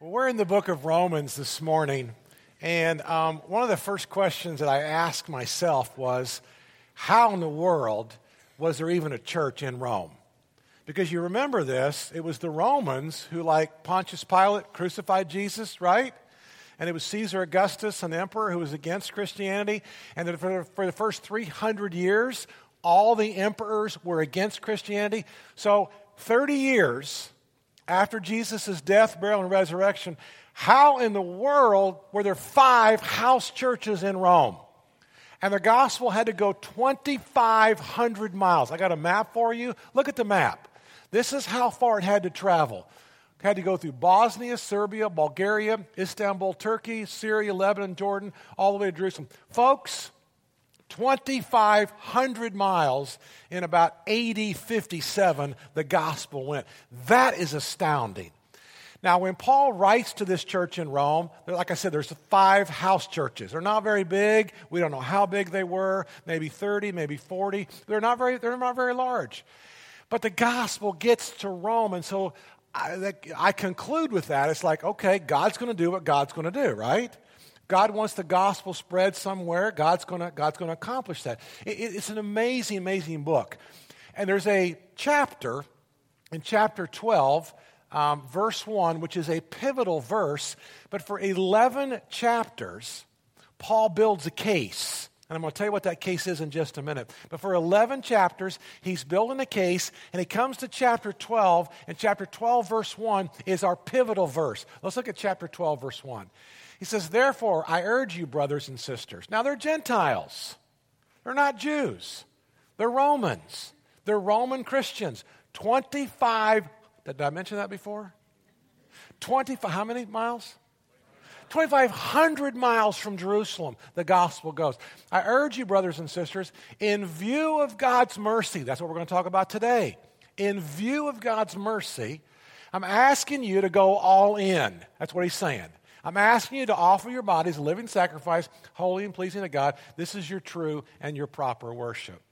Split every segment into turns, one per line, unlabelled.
Well, we're in the book of Romans this morning, and um, one of the first questions that I asked myself was how in the world was there even a church in Rome? Because you remember this, it was the Romans who, like Pontius Pilate, crucified Jesus, right? And it was Caesar Augustus, an emperor, who was against Christianity. And for the first 300 years, all the emperors were against Christianity. So, 30 years after Jesus' death, burial, and resurrection, how in the world were there five house churches in Rome? And the gospel had to go 2,500 miles. I got a map for you. Look at the map. This is how far it had to travel. It had to go through Bosnia, Serbia, Bulgaria, Istanbul, Turkey, Syria, Lebanon, Jordan, all the way to Jerusalem. Folks, 2,500 miles in about AD 57, the gospel went. That is astounding. Now, when Paul writes to this church in Rome, like I said, there's five house churches. They're not very big. We don't know how big they were. Maybe 30, maybe 40. They're not very, they're not very large. But the gospel gets to Rome, and so I, I conclude with that. It's like, okay, God's going to do what God's going to do, right? God wants the gospel spread somewhere. God's going God's to accomplish that. It, it's an amazing, amazing book. And there's a chapter in chapter 12, um, verse 1, which is a pivotal verse. But for 11 chapters, Paul builds a case. And I'm going to tell you what that case is in just a minute. But for 11 chapters, he's building a case, and he comes to chapter 12, and chapter 12, verse 1 is our pivotal verse. Let's look at chapter 12, verse 1. He says, Therefore, I urge you, brothers and sisters. Now, they're Gentiles, they're not Jews, they're Romans, they're Roman Christians. 25, did I mention that before? 25, how many miles? 2,500 miles from Jerusalem, the gospel goes. I urge you, brothers and sisters, in view of God's mercy, that's what we're going to talk about today. In view of God's mercy, I'm asking you to go all in. That's what he's saying. I'm asking you to offer your bodies a living sacrifice, holy and pleasing to God. This is your true and your proper worship.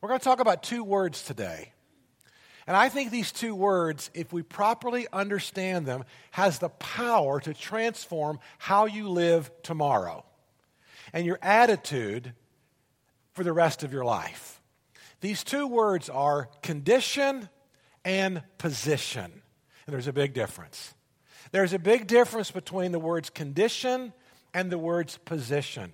We're going to talk about two words today. And I think these two words, if we properly understand them, has the power to transform how you live tomorrow and your attitude for the rest of your life. These two words are condition and position. And there's a big difference. There's a big difference between the words condition and the words position.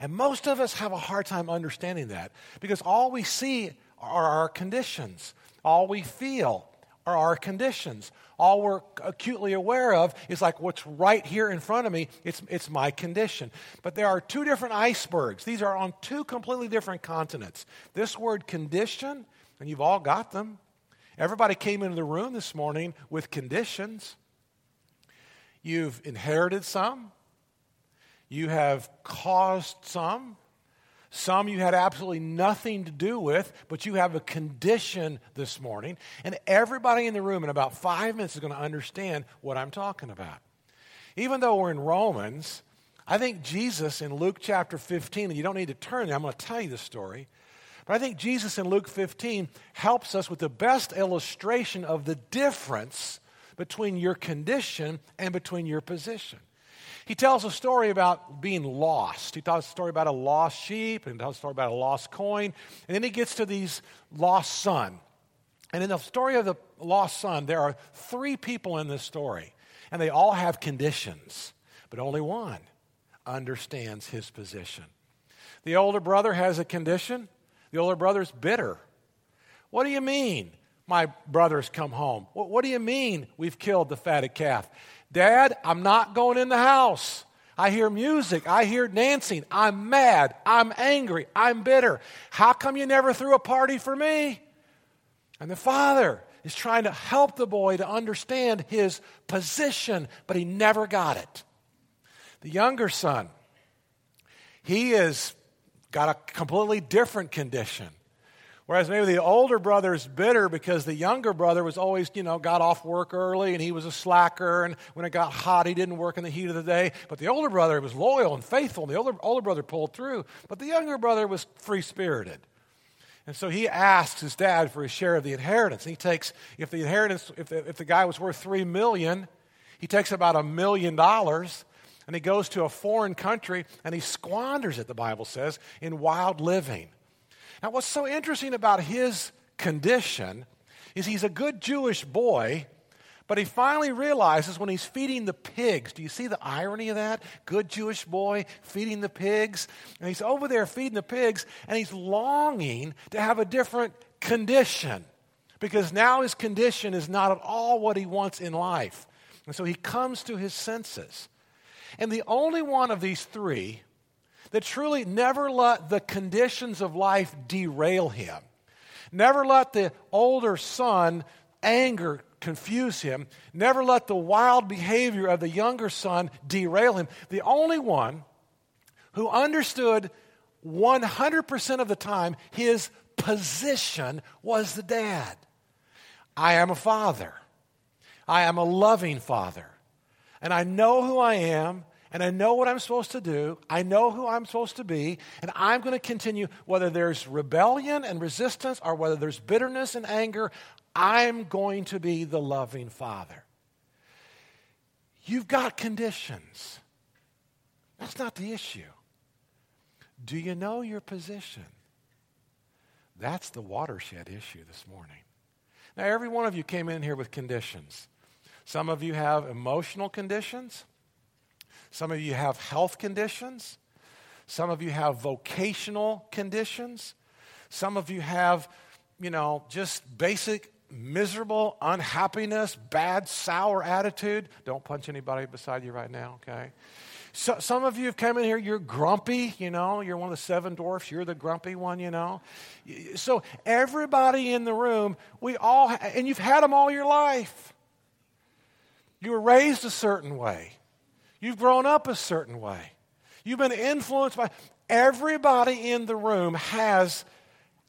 And most of us have a hard time understanding that because all we see are our conditions. All we feel are our conditions. All we're acutely aware of is like what's right here in front of me. It's, it's my condition. But there are two different icebergs. These are on two completely different continents. This word condition, and you've all got them. Everybody came into the room this morning with conditions. You've inherited some, you have caused some. Some you had absolutely nothing to do with, but you have a condition this morning. And everybody in the room in about five minutes is going to understand what I'm talking about. Even though we're in Romans, I think Jesus in Luke chapter 15, and you don't need to turn there, I'm going to tell you the story. But I think Jesus in Luke 15 helps us with the best illustration of the difference between your condition and between your position. He tells a story about being lost. He tells a story about a lost sheep and tells a story about a lost coin. And then he gets to these lost son. And in the story of the lost son, there are three people in this story, and they all have conditions, but only one understands his position. The older brother has a condition. The older brother's bitter. What do you mean? My brothers come home. What, what do you mean we've killed the fatted calf? Dad, I'm not going in the house. I hear music. I hear dancing. I'm mad. I'm angry. I'm bitter. How come you never threw a party for me? And the father is trying to help the boy to understand his position, but he never got it. The younger son, he has got a completely different condition. Whereas maybe the older brother is bitter because the younger brother was always, you know, got off work early and he was a slacker. And when it got hot, he didn't work in the heat of the day. But the older brother was loyal and faithful. And the older, older brother pulled through. But the younger brother was free spirited. And so he asks his dad for his share of the inheritance. He takes, if the inheritance, if the, if the guy was worth three million, He takes about a million dollars and he goes to a foreign country and he squanders it, the Bible says, in wild living. Now, what's so interesting about his condition is he's a good Jewish boy, but he finally realizes when he's feeding the pigs, do you see the irony of that? Good Jewish boy feeding the pigs. And he's over there feeding the pigs, and he's longing to have a different condition because now his condition is not at all what he wants in life. And so he comes to his senses. And the only one of these three that truly never let the conditions of life derail him, never let the older son anger confuse him, never let the wild behavior of the younger son derail him. The only one who understood 100% of the time his position was the dad. I am a father. I am a loving father. And I know who I am, and I know what I'm supposed to do. I know who I'm supposed to be, and I'm going to continue, whether there's rebellion and resistance or whether there's bitterness and anger, I'm going to be the loving father. You've got conditions. That's not the issue. Do you know your position? That's the watershed issue this morning. Now, every one of you came in here with conditions. Some of you have emotional conditions. Some of you have health conditions. Some of you have vocational conditions. Some of you have, you know, just basic miserable unhappiness, bad, sour attitude. Don't punch anybody beside you right now, okay? So, some of you have come in here, you're grumpy, you know, you're one of the seven dwarfs, you're the grumpy one, you know. So, everybody in the room, we all, and you've had them all your life. You were raised a certain way, you've grown up a certain way, you've been influenced by. Everybody in the room has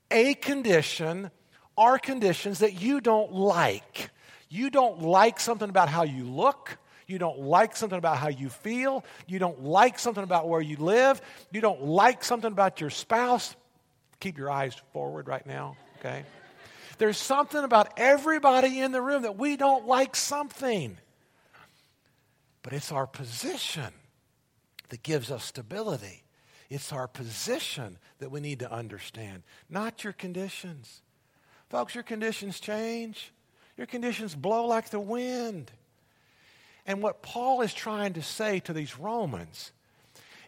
a condition or conditions that you don't like. You don't like something about how you look. You don't like something about how you feel. You don't like something about where you live. You don't like something about your spouse. Keep your eyes forward right now, okay? There's something about everybody in the room that we don't like something. But it's our position that gives us stability. It's our position that we need to understand, not your conditions. Folks, your conditions change. Your conditions blow like the wind. And what Paul is trying to say to these Romans,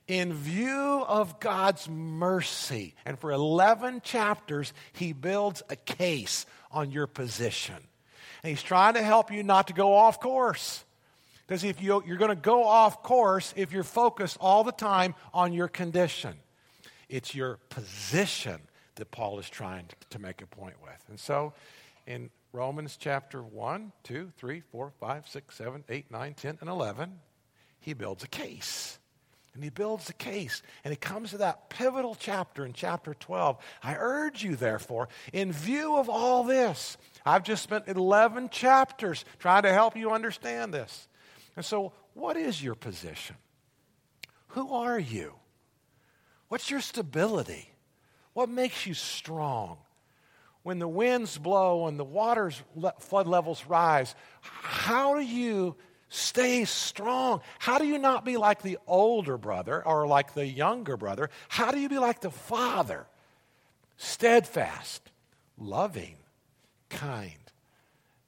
in view of God's mercy, and for 11 chapters, he builds a case on your position. And he's trying to help you not to go off course. Because if you, you're going to go off course if you're focused all the time on your condition, it's your position that Paul is trying to make a point with. And so in Romans chapter 1, 2, 3, 4, 5, 6, 7, 8, 9, 10, and 11, he builds a case. And he builds a case. And he comes to that pivotal chapter in chapter 12. I urge you, therefore, in view of all this, I've just spent 11 chapters trying to help you understand this. And so, what is your position? Who are you? What's your stability? What makes you strong? when the winds blow and the waters flood levels rise how do you stay strong how do you not be like the older brother or like the younger brother how do you be like the father steadfast loving kind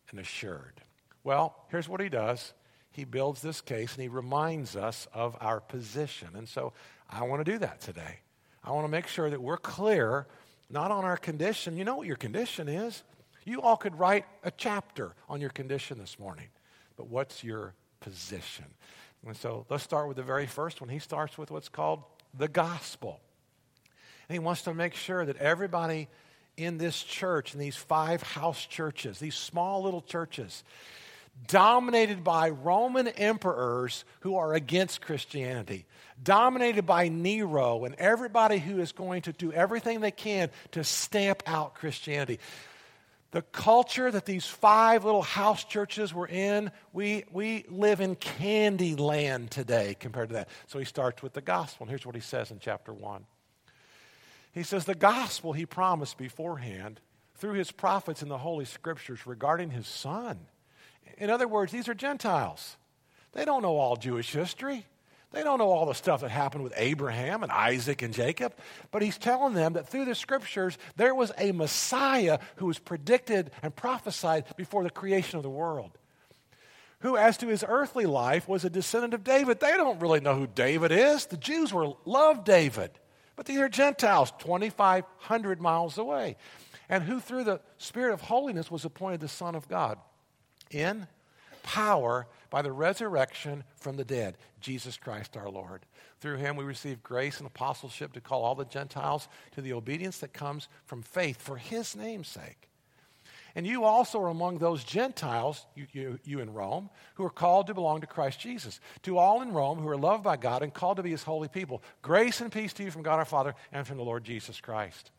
and assured well here's what he does he builds this case and he reminds us of our position and so i want to do that today i want to make sure that we're clear not on our condition. You know what your condition is? You all could write a chapter on your condition this morning. But what's your position? And so let's start with the very first one. He starts with what's called the gospel. And he wants to make sure that everybody in this church, in these five house churches, these small little churches, dominated by Roman emperors who are against Christianity, dominated by Nero and everybody who is going to do everything they can to stamp out Christianity. The culture that these five little house churches were in, we, we live in candy land today compared to that. So he starts with the gospel. And here's what he says in chapter 1. He says, The gospel he promised beforehand through his prophets in the Holy Scriptures regarding his son in other words, these are Gentiles. They don't know all Jewish history. They don't know all the stuff that happened with Abraham and Isaac and Jacob, but he's telling them that through the scriptures, there was a Messiah who was predicted and prophesied before the creation of the world. Who, as to his earthly life, was a descendant of David. They don't really know who David is. The Jews were loved David, but these are Gentiles 2,500 miles away. And who, through the Spirit of holiness, was appointed the Son of God in power by the resurrection from the dead, Jesus Christ our Lord. Through him we receive grace and apostleship to call all the Gentiles to the obedience that comes from faith for his name's sake. And you also are among those Gentiles, you, you, you, in Rome, who are called to belong to Christ Jesus. To all in Rome who are loved by God and called to be his holy people, grace and peace to you from God our Father and from the Lord Jesus Christ.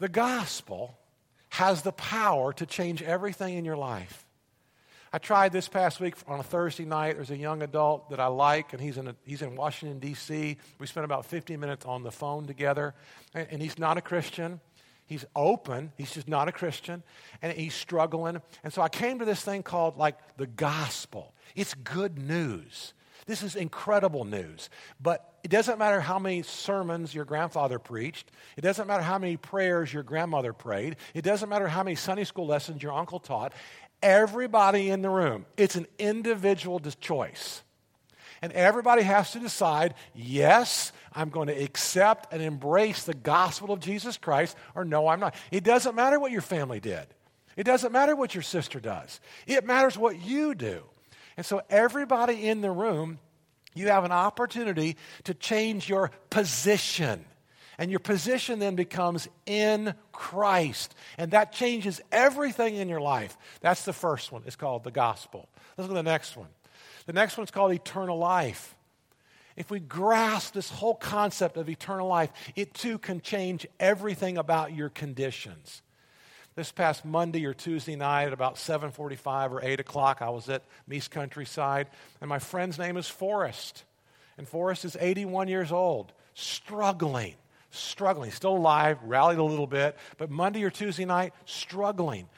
The gospel has the power to change everything in your life. I tried this past week on a Thursday night. There's a young adult that I like, and he's in, a, he's in Washington, D.C. We spent about 15 minutes on the phone together, and, and he's not a Christian. He's open, he's just not a Christian, and he's struggling. And so I came to this thing called like the gospel. It's good news. This is incredible news. But it doesn't matter how many sermons your grandfather preached. It doesn't matter how many prayers your grandmother prayed. It doesn't matter how many Sunday school lessons your uncle taught everybody in the room. It's an individual choice. And everybody has to decide yes, I'm going to accept and embrace the gospel of Jesus Christ, or no, I'm not. It doesn't matter what your family did, it doesn't matter what your sister does. It matters what you do. And so, everybody in the room, you have an opportunity to change your position. And your position then becomes in Christ. And that changes everything in your life. That's the first one. It's called the gospel. Let's look at the next one. The next one is called eternal life. If we grasp this whole concept of eternal life, it too can change everything about your conditions. This past Monday or Tuesday night at about 7:45 or 8 o'clock, I was at Mease Countryside, and my friend's name is Forrest. And Forrest is 81 years old, struggling struggling, still alive, rallied a little bit, but Monday or Tuesday night, struggling.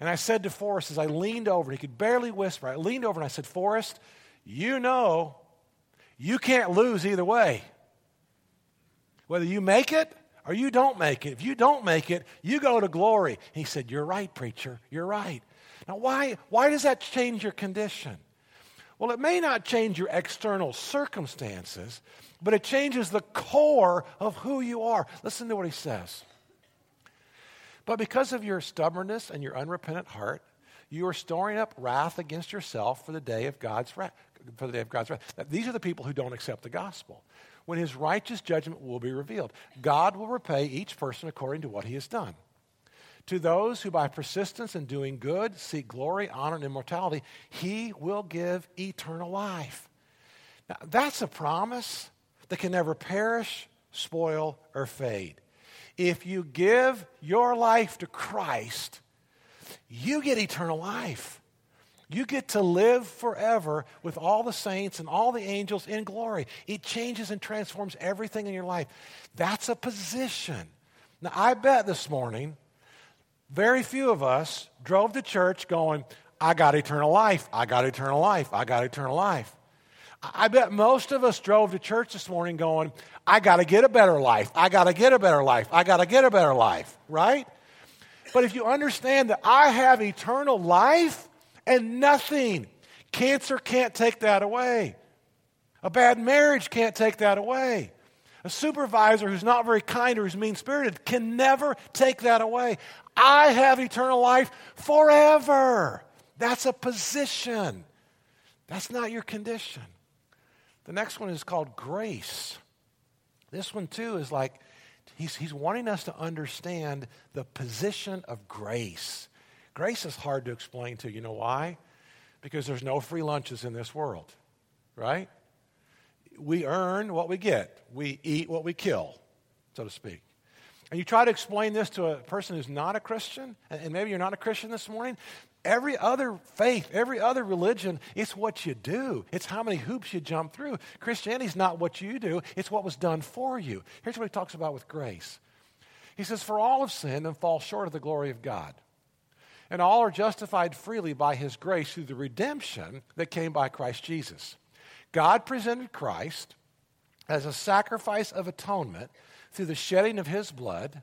And I said to Forrest as I leaned over, he could barely whisper, I leaned over and I said, Forrest, you know you can't lose either way. Whether you make it or you don't make it. If you don't make it, you go to glory. he said, You're right, preacher. You're right. Now, why, why does that change your condition? Well, it may not change your external circumstances, but it changes the core of who you are. Listen to what he says. But because of your stubbornness and your unrepentant heart, you are storing up wrath against yourself for the day of God's wrath. For the day of God's wrath. These are the people who don't accept the gospel. When his righteous judgment will be revealed, God will repay each person according to what he has done. To those who by persistence in doing good seek glory, honor, and immortality, he will give eternal life. Now, that's a promise that can never perish, spoil, or fade. If you give your life to Christ, you get eternal life. You get to live forever with all the saints and all the angels in glory. It changes and transforms everything in your life. That's a position. Now, I bet this morning, very few of us drove to church going, I got eternal life, I got eternal life, I got eternal life. I bet most of us drove to church this morning going, I got to get a better life. I got to get a better life. I got to get a better life, right? But if you understand that I have eternal life and nothing, cancer can't take that away. A bad marriage can't take that away. A supervisor who's not very kind or who's mean spirited can never take that away. I have eternal life forever. That's a position. That's not your condition. The next one is called grace. This one, too, is like he's, he's wanting us to understand the position of grace. Grace is hard to explain to you. Know why? Because there's no free lunches in this world, right? We earn what we get, we eat what we kill, so to speak. And you try to explain this to a person who's not a Christian, and maybe you're not a Christian this morning, Every other faith, every other religion, it's what you do. It's how many hoops you jump through. Christianity's not what you do, it's what was done for you. Here's what he talks about with grace. He says, For all have sinned and fall short of the glory of God. And all are justified freely by his grace through the redemption that came by Christ Jesus. God presented Christ as a sacrifice of atonement through the shedding of his blood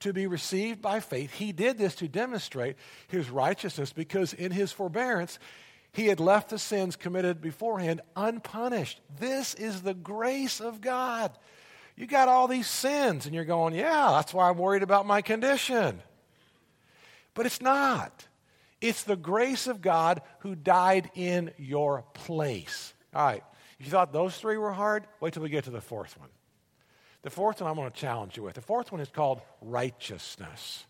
to be received by faith. He did this to demonstrate his righteousness because in his forbearance, he had left the sins committed beforehand unpunished. This is the grace of God. You got all these sins, and you're going, Yeah, that's why I'm worried about my condition. But it's not. It's the grace of God who died in your place. All right. If you thought those three were hard, wait till we get to the fourth one. The fourth one I'm going to challenge you with. The fourth one is called righteousness.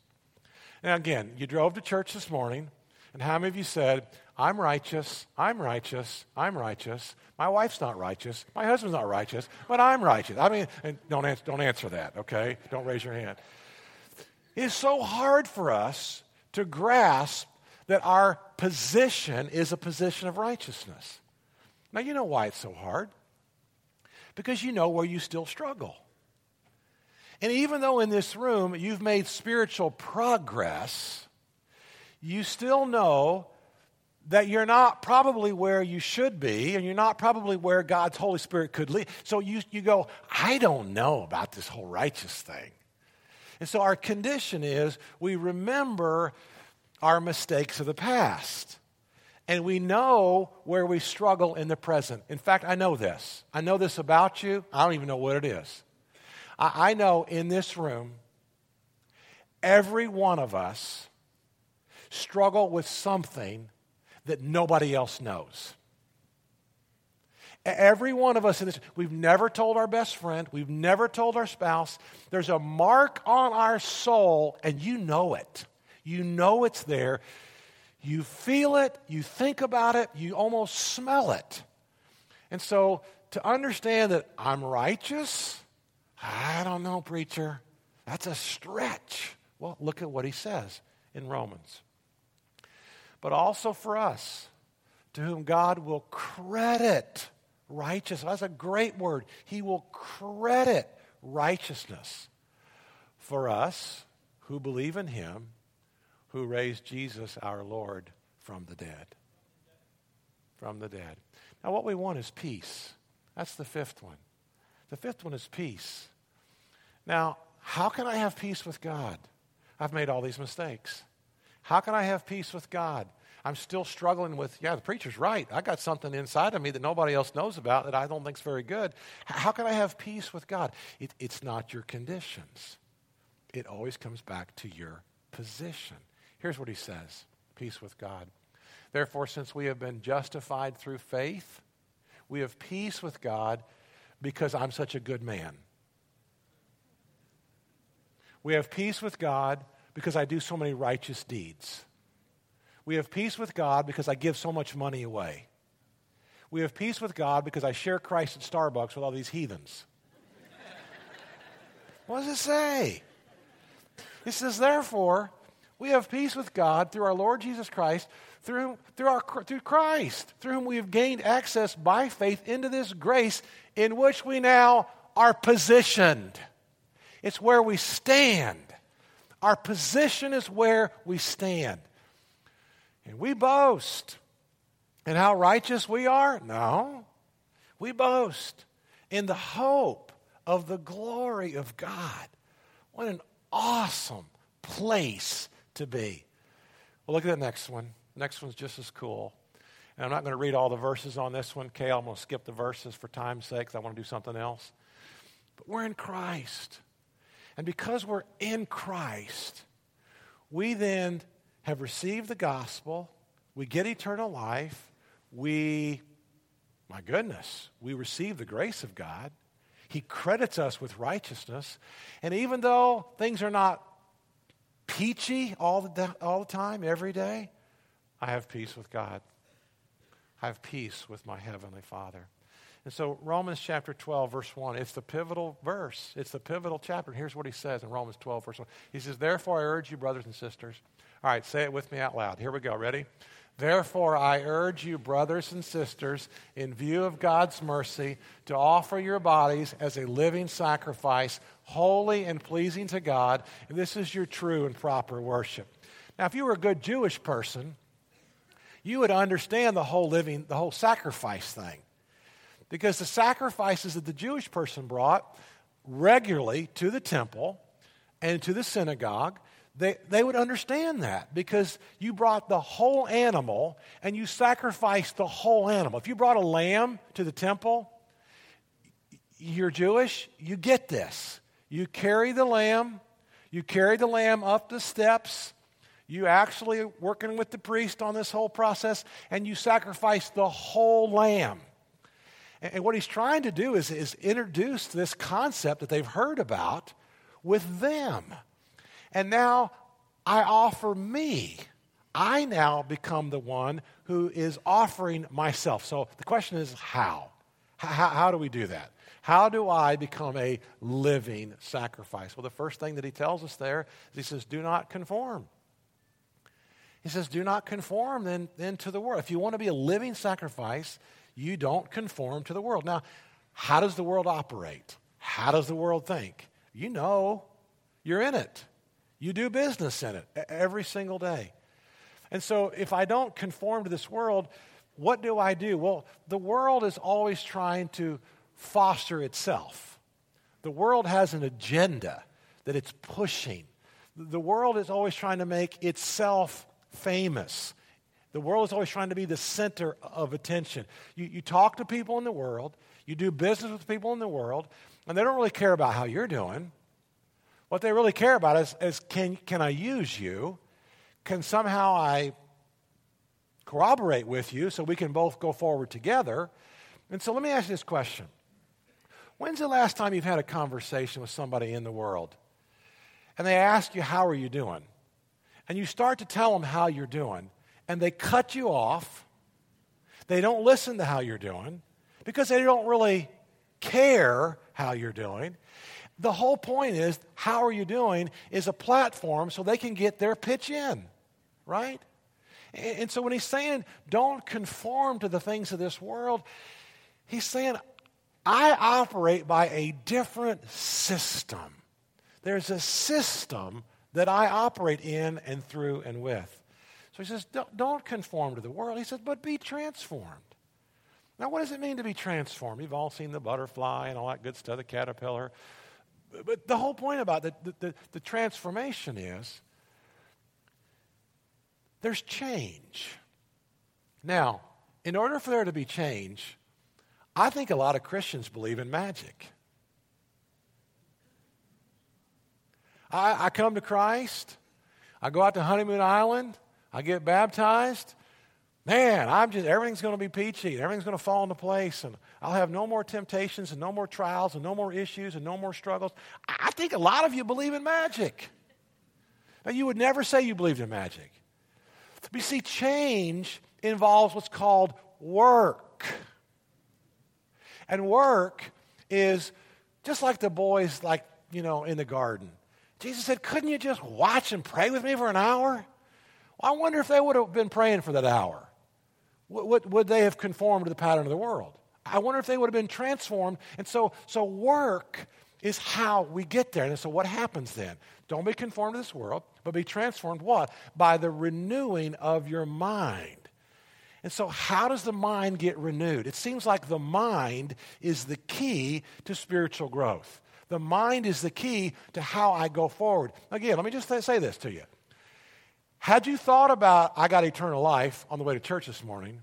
Now, again, you drove to church this morning, and how many of you said, I'm righteous, I'm righteous, I'm righteous. My wife's not righteous, my husband's not righteous, but I'm righteous. I mean, don't answer, don't answer that, okay? Don't raise your hand. It's so hard for us to grasp that our position is a position of righteousness. Now, you know why it's so hard. Because you know where you still struggle. And even though in this room you've made spiritual progress, you still know that you're not probably where you should be, and you're not probably where God's Holy Spirit could lead. So you, you go, I don't know about this whole righteous thing. And so our condition is we remember our mistakes of the past. And we know where we struggle in the present. In fact, I know this. I know this about you. I don't even know what it is. I, I know in this room, every one of us struggle with something that nobody else knows. Every one of us in this, we've never told our best friend, we've never told our spouse. There's a mark on our soul, and you know it. You know it's there. You feel it, you think about it, you almost smell it. And so to understand that I'm righteous, I don't know, preacher. That's a stretch. Well, look at what he says in Romans but also for us, to whom God will credit righteousness. That's a great word. He will credit righteousness for us who believe in Him, who raised Jesus our Lord from the dead. From the dead. Now, what we want is peace. That's the fifth one. The fifth one is peace. Now, how can I have peace with God? I've made all these mistakes. How can I have peace with God? I'm still struggling with, yeah, the preacher's right. I got something inside of me that nobody else knows about that I don't think's very good. How can I have peace with God? It, it's not your conditions. It always comes back to your position. Here's what he says peace with God. Therefore, since we have been justified through faith, we have peace with God because I'm such a good man. We have peace with God because I do so many righteous deeds. We have peace with God because I give so much money away. We have peace with God because I share Christ at Starbucks with all these heathens. what does it say? It says, therefore, we have peace with God through our Lord Jesus Christ, through, through, our, through Christ, through whom we have gained access by faith into this grace in which we now are positioned. It's where we stand. Our position is where we stand. And we boast in how righteous we are? No. We boast in the hope of the glory of God. What an awesome place to be. Well, look at the next one. Next one's just as cool. And I'm not going to read all the verses on this one. Kay, I'm going to skip the verses for time's sake because I want to do something else. But we're in Christ. And because we're in Christ, we then have received the gospel, we get eternal life, we, my goodness, we receive the grace of God. He credits us with righteousness. And even though things are not peachy all the, all the time, every day, I have peace with God. I have peace with my Heavenly Father. And so, Romans chapter 12, verse 1, it's the pivotal verse. It's the pivotal chapter. Here's what he says in Romans 12, verse 1. He says, Therefore, I urge you, brothers and sisters. All right, say it with me out loud. Here we go. Ready? Therefore, I urge you, brothers and sisters, in view of God's mercy, to offer your bodies as a living sacrifice, holy and pleasing to God. And this is your true and proper worship. Now, if you were a good Jewish person, you would understand the whole living, the whole sacrifice thing. Because the sacrifices that the Jewish person brought regularly to the temple and to the synagogue, they, they would understand that because you brought the whole animal and you sacrificed the whole animal. If you brought a lamb to the temple, you're Jewish, you get this. You carry the lamb, you carry the lamb up the steps, you actually working with the priest on this whole process, and you sacrifice the whole lamb. And what he's trying to do is, is introduce this concept that they've heard about with them. And now I offer me. I now become the one who is offering myself. So the question is how? How, how do we do that? How do I become a living sacrifice? Well, the first thing that he tells us there is he says, do not conform. He says, do not conform then, then to the world. If you want to be a living sacrifice, you don't conform to the world. Now, how does the world operate? How does the world think? You know, you're in it. You do business in it every single day. And so, if I don't conform to this world, what do I do? Well, the world is always trying to foster itself. The world has an agenda that it's pushing. The world is always trying to make itself famous. The world is always trying to be the center of attention. You, you talk to people in the world, you do business with people in the world, and they don't really care about how you're doing. What they really care about is, is can, can I use you? Can somehow I corroborate with you so we can both go forward together? And so let me ask you this question When's the last time you've had a conversation with somebody in the world? And they ask you, How are you doing? And you start to tell them how you're doing, and they cut you off. They don't listen to how you're doing because they don't really care how you're doing. The whole point is, how are you doing, is a platform so they can get their pitch in, right? And so when he's saying, don't conform to the things of this world, he's saying, I operate by a different system. There's a system that I operate in and through and with. So he says, don't, don't conform to the world. He says, but be transformed. Now, what does it mean to be transformed? You've all seen the butterfly and all that good stuff, the caterpillar. But the whole point about the, the, the transformation is there's change. Now, in order for there to be change, I think a lot of Christians believe in magic. I, I, come to Christ, I go out to Honeymoon Island, I get baptized, man, I'm just, everything's going to be peachy. Everything's going to fall into place. And I'll have no more temptations and no more trials and no more issues and no more struggles. I think a lot of you believe in magic. Now, you would never say you believed in magic. But you see, change involves what's called work. And work is just like the boys, like, you know, in the garden. Jesus said, Couldn't you just watch and pray with me for an hour? I wonder if they would have been praying for that hour would, would they have conformed to the pattern of the world? I wonder if they would have been transformed. And so, so work is how we get there. And so what happens then? Don't be conformed to this world, but be transformed what? By the renewing of your mind. And so, how does the mind get renewed? It seems like the mind is the key to spiritual growth. The mind is the key to how I go forward. Again, let me just say this to you. Had you thought about, I got eternal life on the way to church this morning,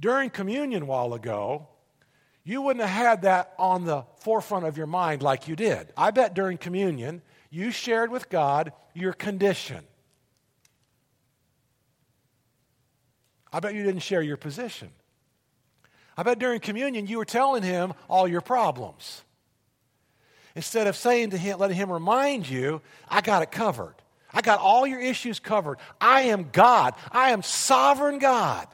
during communion a while ago, you wouldn't have had that on the forefront of your mind like you did. I bet during communion, you shared with God your condition. I bet you didn't share your position. I bet during communion, you were telling him all your problems. Instead of saying to him, letting him remind you, I got it covered. I got all your issues covered. I am God. I am sovereign God.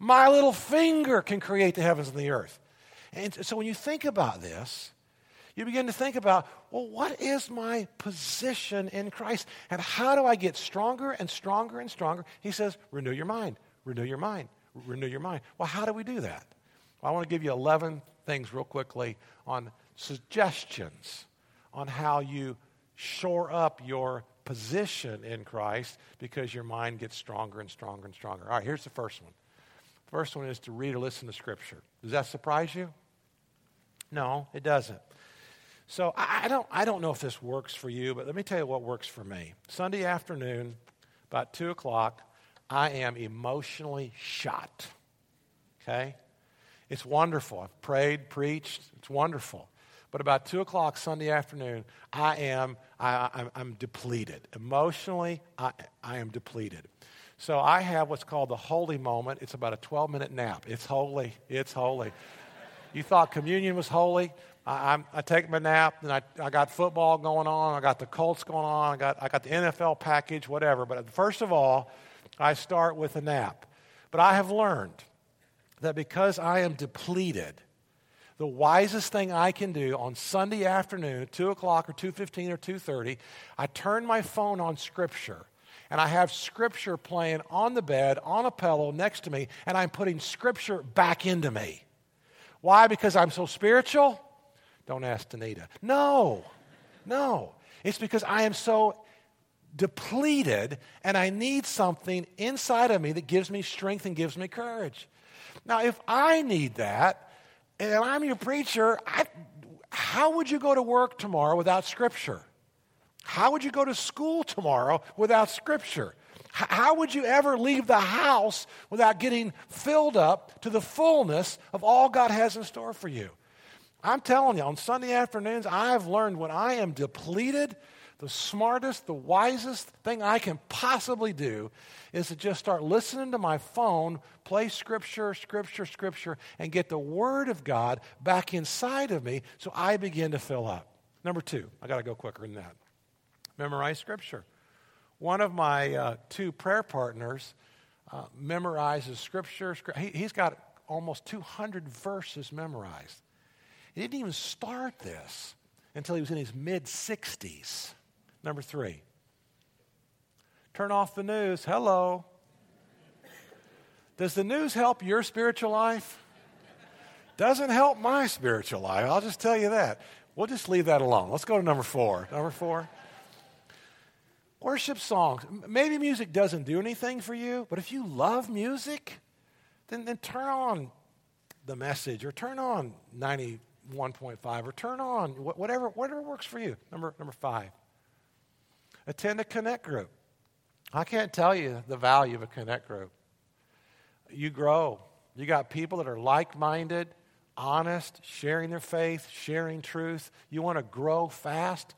My little finger can create the heavens and the earth. And so when you think about this, you begin to think about, well, what is my position in Christ? And how do I get stronger and stronger and stronger? He says, renew your mind, renew your mind, renew your mind. Well, how do we do that? Well, I want to give you 11 things real quickly on suggestions on how you shore up your position in Christ because your mind gets stronger and stronger and stronger. All right, here's the first one. First one is to read or listen to Scripture. Does that surprise you? No, it doesn't. So I don't, I don't know if this works for you, but let me tell you what works for me. Sunday afternoon, about 2 o'clock, I am emotionally shot. Okay? It's wonderful. I've prayed, preached. It's wonderful. But about 2 o'clock Sunday afternoon, I am I, am depleted. Emotionally, I, I am depleted. So I have what's called the holy moment. It's about a 12 minute nap. It's holy. It's holy. You thought communion was holy? I, I, I take my nap, and I, I got football going on. I got the Colts going on. I got, I got the NFL package, whatever. But first of all, I start with a nap. But I have learned that because I am depleted, the wisest thing I can do on Sunday afternoon, 2 o'clock or 2.15 or 2.30, I turn my phone on Scripture. And I have Scripture playing on the bed, on a pillow next to me, and I'm putting Scripture back into me. Why? Because I'm so spiritual? Don't ask Danita. No, no. It's because I am so depleted and I need something inside of me that gives me strength and gives me courage. Now, if I need that, and I'm your preacher, I, how would you go to work tomorrow without Scripture? How would you go to school tomorrow without Scripture? How would you ever leave the house without getting filled up to the fullness of all God has in store for you? I'm telling you, on Sunday afternoons, I've learned when I am depleted, the smartest, the wisest thing I can possibly do is to just start listening to my phone, play scripture, scripture, scripture, and get the Word of God back inside of me so I begin to fill up. Number two, I got to go quicker than that. Memorize scripture. One of my uh, two prayer partners uh, memorizes scripture. He, he's got almost 200 verses memorized. He didn't even start this until he was in his mid 60s. Number three, turn off the news. Hello. Does the news help your spiritual life? Doesn't help my spiritual life. I'll just tell you that. We'll just leave that alone. Let's go to number four. Number four. Worship songs. Maybe music doesn't do anything for you, but if you love music, then, then turn on the message or turn on 91.5 or turn on whatever, whatever works for you. Number, number five. Attend a connect group. I can't tell you the value of a connect group. You grow. You got people that are like minded, honest, sharing their faith, sharing truth. You want to grow fast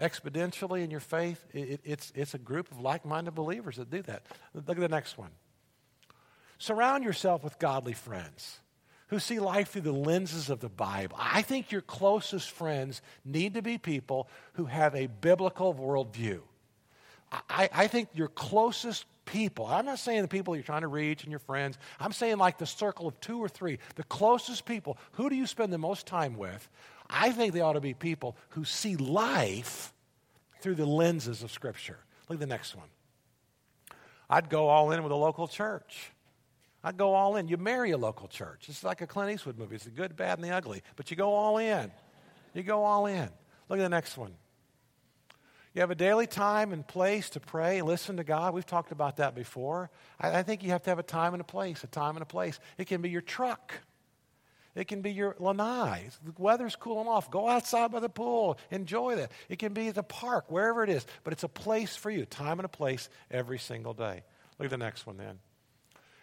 exponentially in your faith, it, it's, it's a group of like minded believers that do that. Look at the next one. Surround yourself with godly friends who see life through the lenses of the Bible. I think your closest friends need to be people who have a biblical worldview. I, I think your closest people, I'm not saying the people you're trying to reach and your friends, I'm saying like the circle of two or three, the closest people, who do you spend the most time with? I think they ought to be people who see life through the lenses of Scripture. Look at the next one. I'd go all in with a local church. I'd go all in. You marry a local church. It's like a Clint Eastwood movie. It's the good, bad, and the ugly. But you go all in. You go all in. Look at the next one. You have a daily time and place to pray and listen to God. We've talked about that before. I, I think you have to have a time and a place, a time and a place. It can be your truck. It can be your lanai. The weather's cooling off. Go outside by the pool. Enjoy that. It can be the park, wherever it is. But it's a place for you, time and a place every single day. Look at the next one then.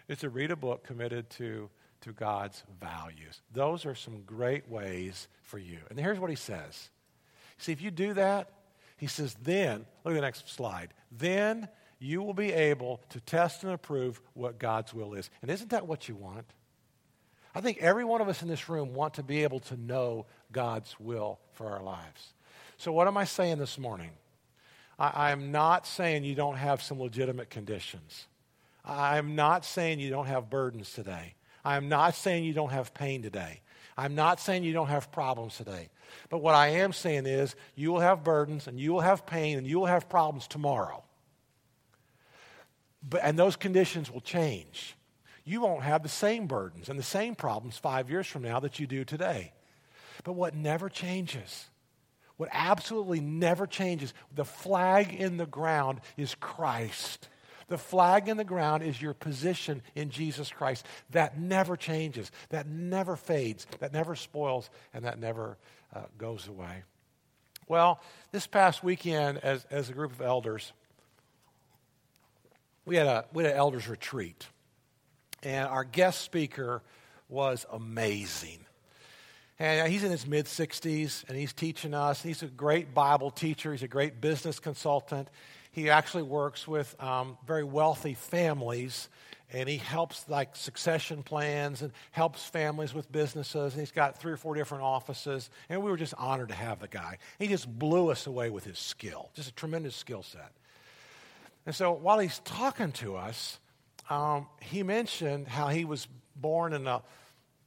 It's to read a book committed to, to God's values. Those are some great ways for you. And here's what he says. See, if you do that, he says, then, look at the next slide, then you will be able to test and approve what God's will is. And isn't that what you want? I think every one of us in this room want to be able to know God's will for our lives. So, what am I saying this morning? I, am not saying you don't have some legitimate conditions. I'm not saying you don't have burdens today. I'm not saying you don't have pain today. I'm not saying you don't have problems today. But what I am saying is you will have burdens and you will have pain and you will have problems tomorrow. But, and those conditions will change. You won't have the same burdens and the same problems five years from now that you do today. But what never changes, What absolutely never changes, the flag in the ground is Christ. The flag in the ground is your position in Jesus Christ. That never changes, that never fades, that never spoils, and that never uh, goes away. Well, this past weekend, as, as a group of elders, we had, a, we had an elders retreat. And our guest speaker was amazing. And he's in his mid 60s, and he's teaching us. He's a great Bible teacher, he's a great business consultant. He actually works with um, very wealthy families, and he helps like succession plans and helps families with businesses. And he's got three or four different offices, and we were just honored to have the guy. He just blew us away with his skill, just a tremendous skill set. And so while he's talking to us, um, he mentioned how he was born in a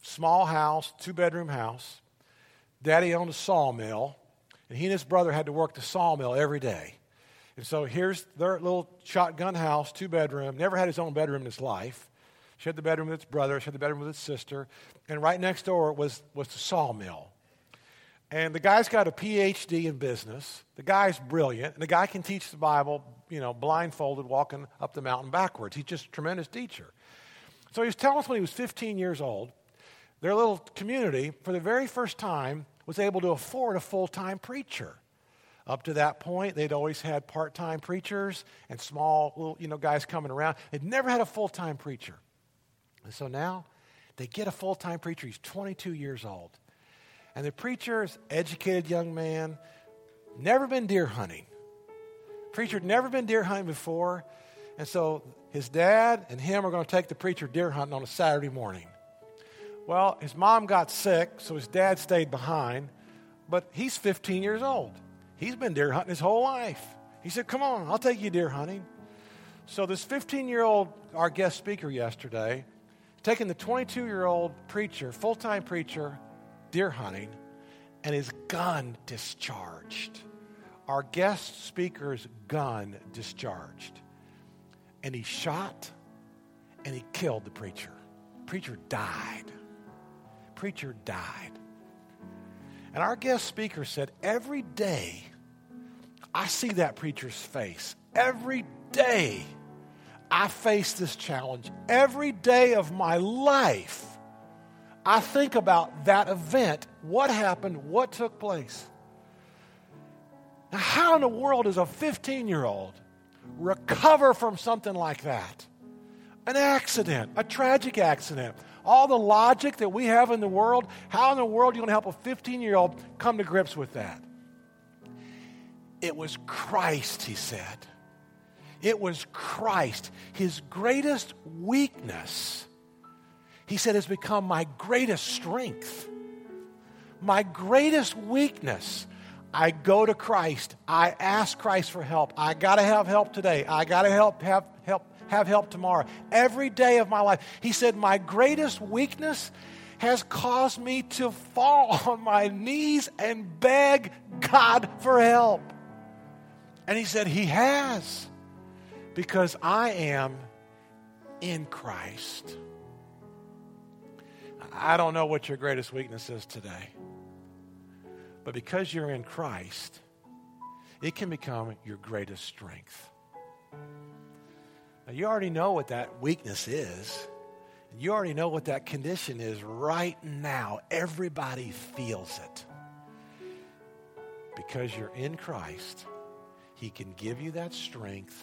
small house, two bedroom house. Daddy owned a sawmill, and he and his brother had to work the sawmill every day. And so here's their little shotgun house, two bedroom, never had his own bedroom in his life. She had the bedroom with his brother, she had the bedroom with his sister, and right next door was, was the sawmill. And the guy's got a PhD in business. The guy's brilliant, and the guy can teach the Bible, you know, blindfolded, walking up the mountain backwards. He's just a tremendous teacher. So he was telling us when he was 15 years old, their little community, for the very first time, was able to afford a full time preacher. Up to that point, they'd always had part time preachers and small little, you know, guys coming around. They'd never had a full time preacher. And so now they get a full time preacher. He's 22 years old. And the preacher is educated young man, never been deer hunting. Preacher had never been deer hunting before. And so his dad and him are going to take the preacher deer hunting on a Saturday morning. Well, his mom got sick, so his dad stayed behind, but he's 15 years old. He's been deer hunting his whole life. He said, Come on, I'll take you deer hunting. So, this 15 year old, our guest speaker yesterday, taking the 22 year old preacher, full time preacher, deer hunting, and his gun discharged. Our guest speaker's gun discharged. And he shot and he killed the preacher. preacher died preacher died. And our guest speaker said, Every day I see that preacher's face. Every day I face this challenge. Every day of my life, I think about that event, what happened, what took place. Now, how in the world does a 15 year old recover from something like that? An accident, a tragic accident, all the logic that we have in the world, how in the world are you going to help a 15 year old come to grips with that? It was Christ, he said. It was Christ. His greatest weakness, he said, has become my greatest strength. My greatest weakness. I go to Christ. I ask Christ for help. I got to have help today. I got to help have help have help tomorrow. Every day of my life. He said, My greatest weakness has caused me to fall on my knees and beg God for help. And he said, He has, because I am in Christ. I don't know what your greatest weakness is today, but because you're in Christ, it can become your greatest strength. Now, you already know what that weakness is. You already know what that condition is right now. Everybody feels it. Because you're in Christ, He can give you that strength,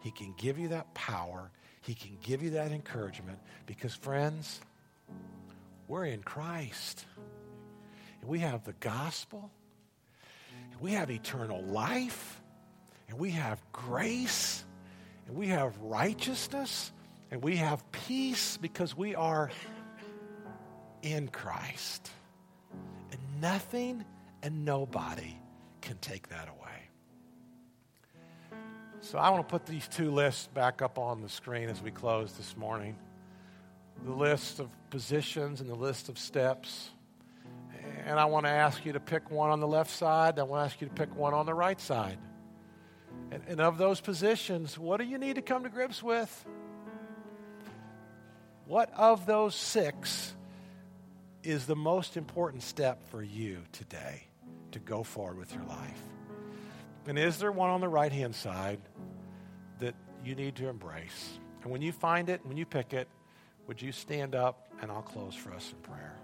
He can give you that power, He can give you that encouragement. Because, friends, we're in Christ. And we have the gospel, we have eternal life, and we have grace and we have righteousness and we have peace because we are in Christ. And nothing and nobody can take that away. So I want to put these two lists back up on the screen as we close this morning the list of positions and the list of steps. And I want to ask you to pick one on the left side. I want to ask you to pick one on the right side. And, and of those positions, what do you need to come to grips with? What of those six is the most important step for you today to go forward with your life. And is there one on the right hand side you need to embrace? And when you find it, when you pick it, would you stand up and I'll close for us in prayer?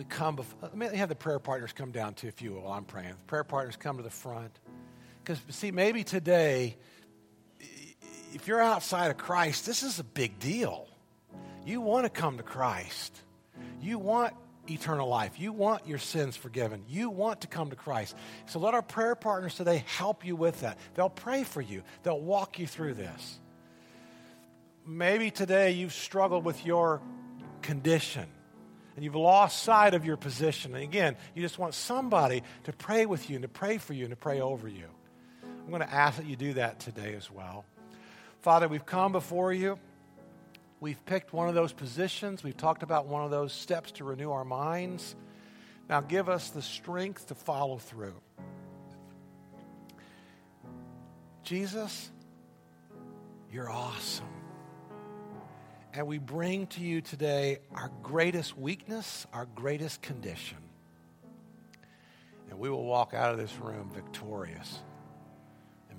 we come before, let me have the prayer partners come down to if you will while I'm praying. The prayer partners come to the front. Because, see, maybe today, if you're outside of Christ, this is a big deal. You want to come to Christ. You want eternal life. You want your sins forgiven. You want to come to Christ. So let our prayer partners today help you with that. They'll pray for you, they'll walk you through this. Maybe today you've struggled with your condition and you've lost sight of your position. And again, you just want somebody to pray with you and to pray for you and to pray over you. I'm going to ask that you do that today as well. Father, we've come before you. We've picked one of those positions. We've talked about one of those steps to renew our minds. Now give us the strength to follow through. Jesus, you're awesome. And we bring to you today our greatest weakness, our greatest condition. And we will walk out of this room victorious.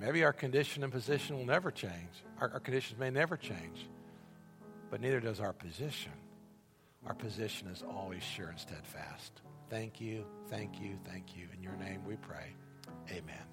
Maybe our condition and position will never change. Our, our conditions may never change. But neither does our position. Our position is always sure and steadfast. Thank you, thank you, thank you. In your name we pray. Amen.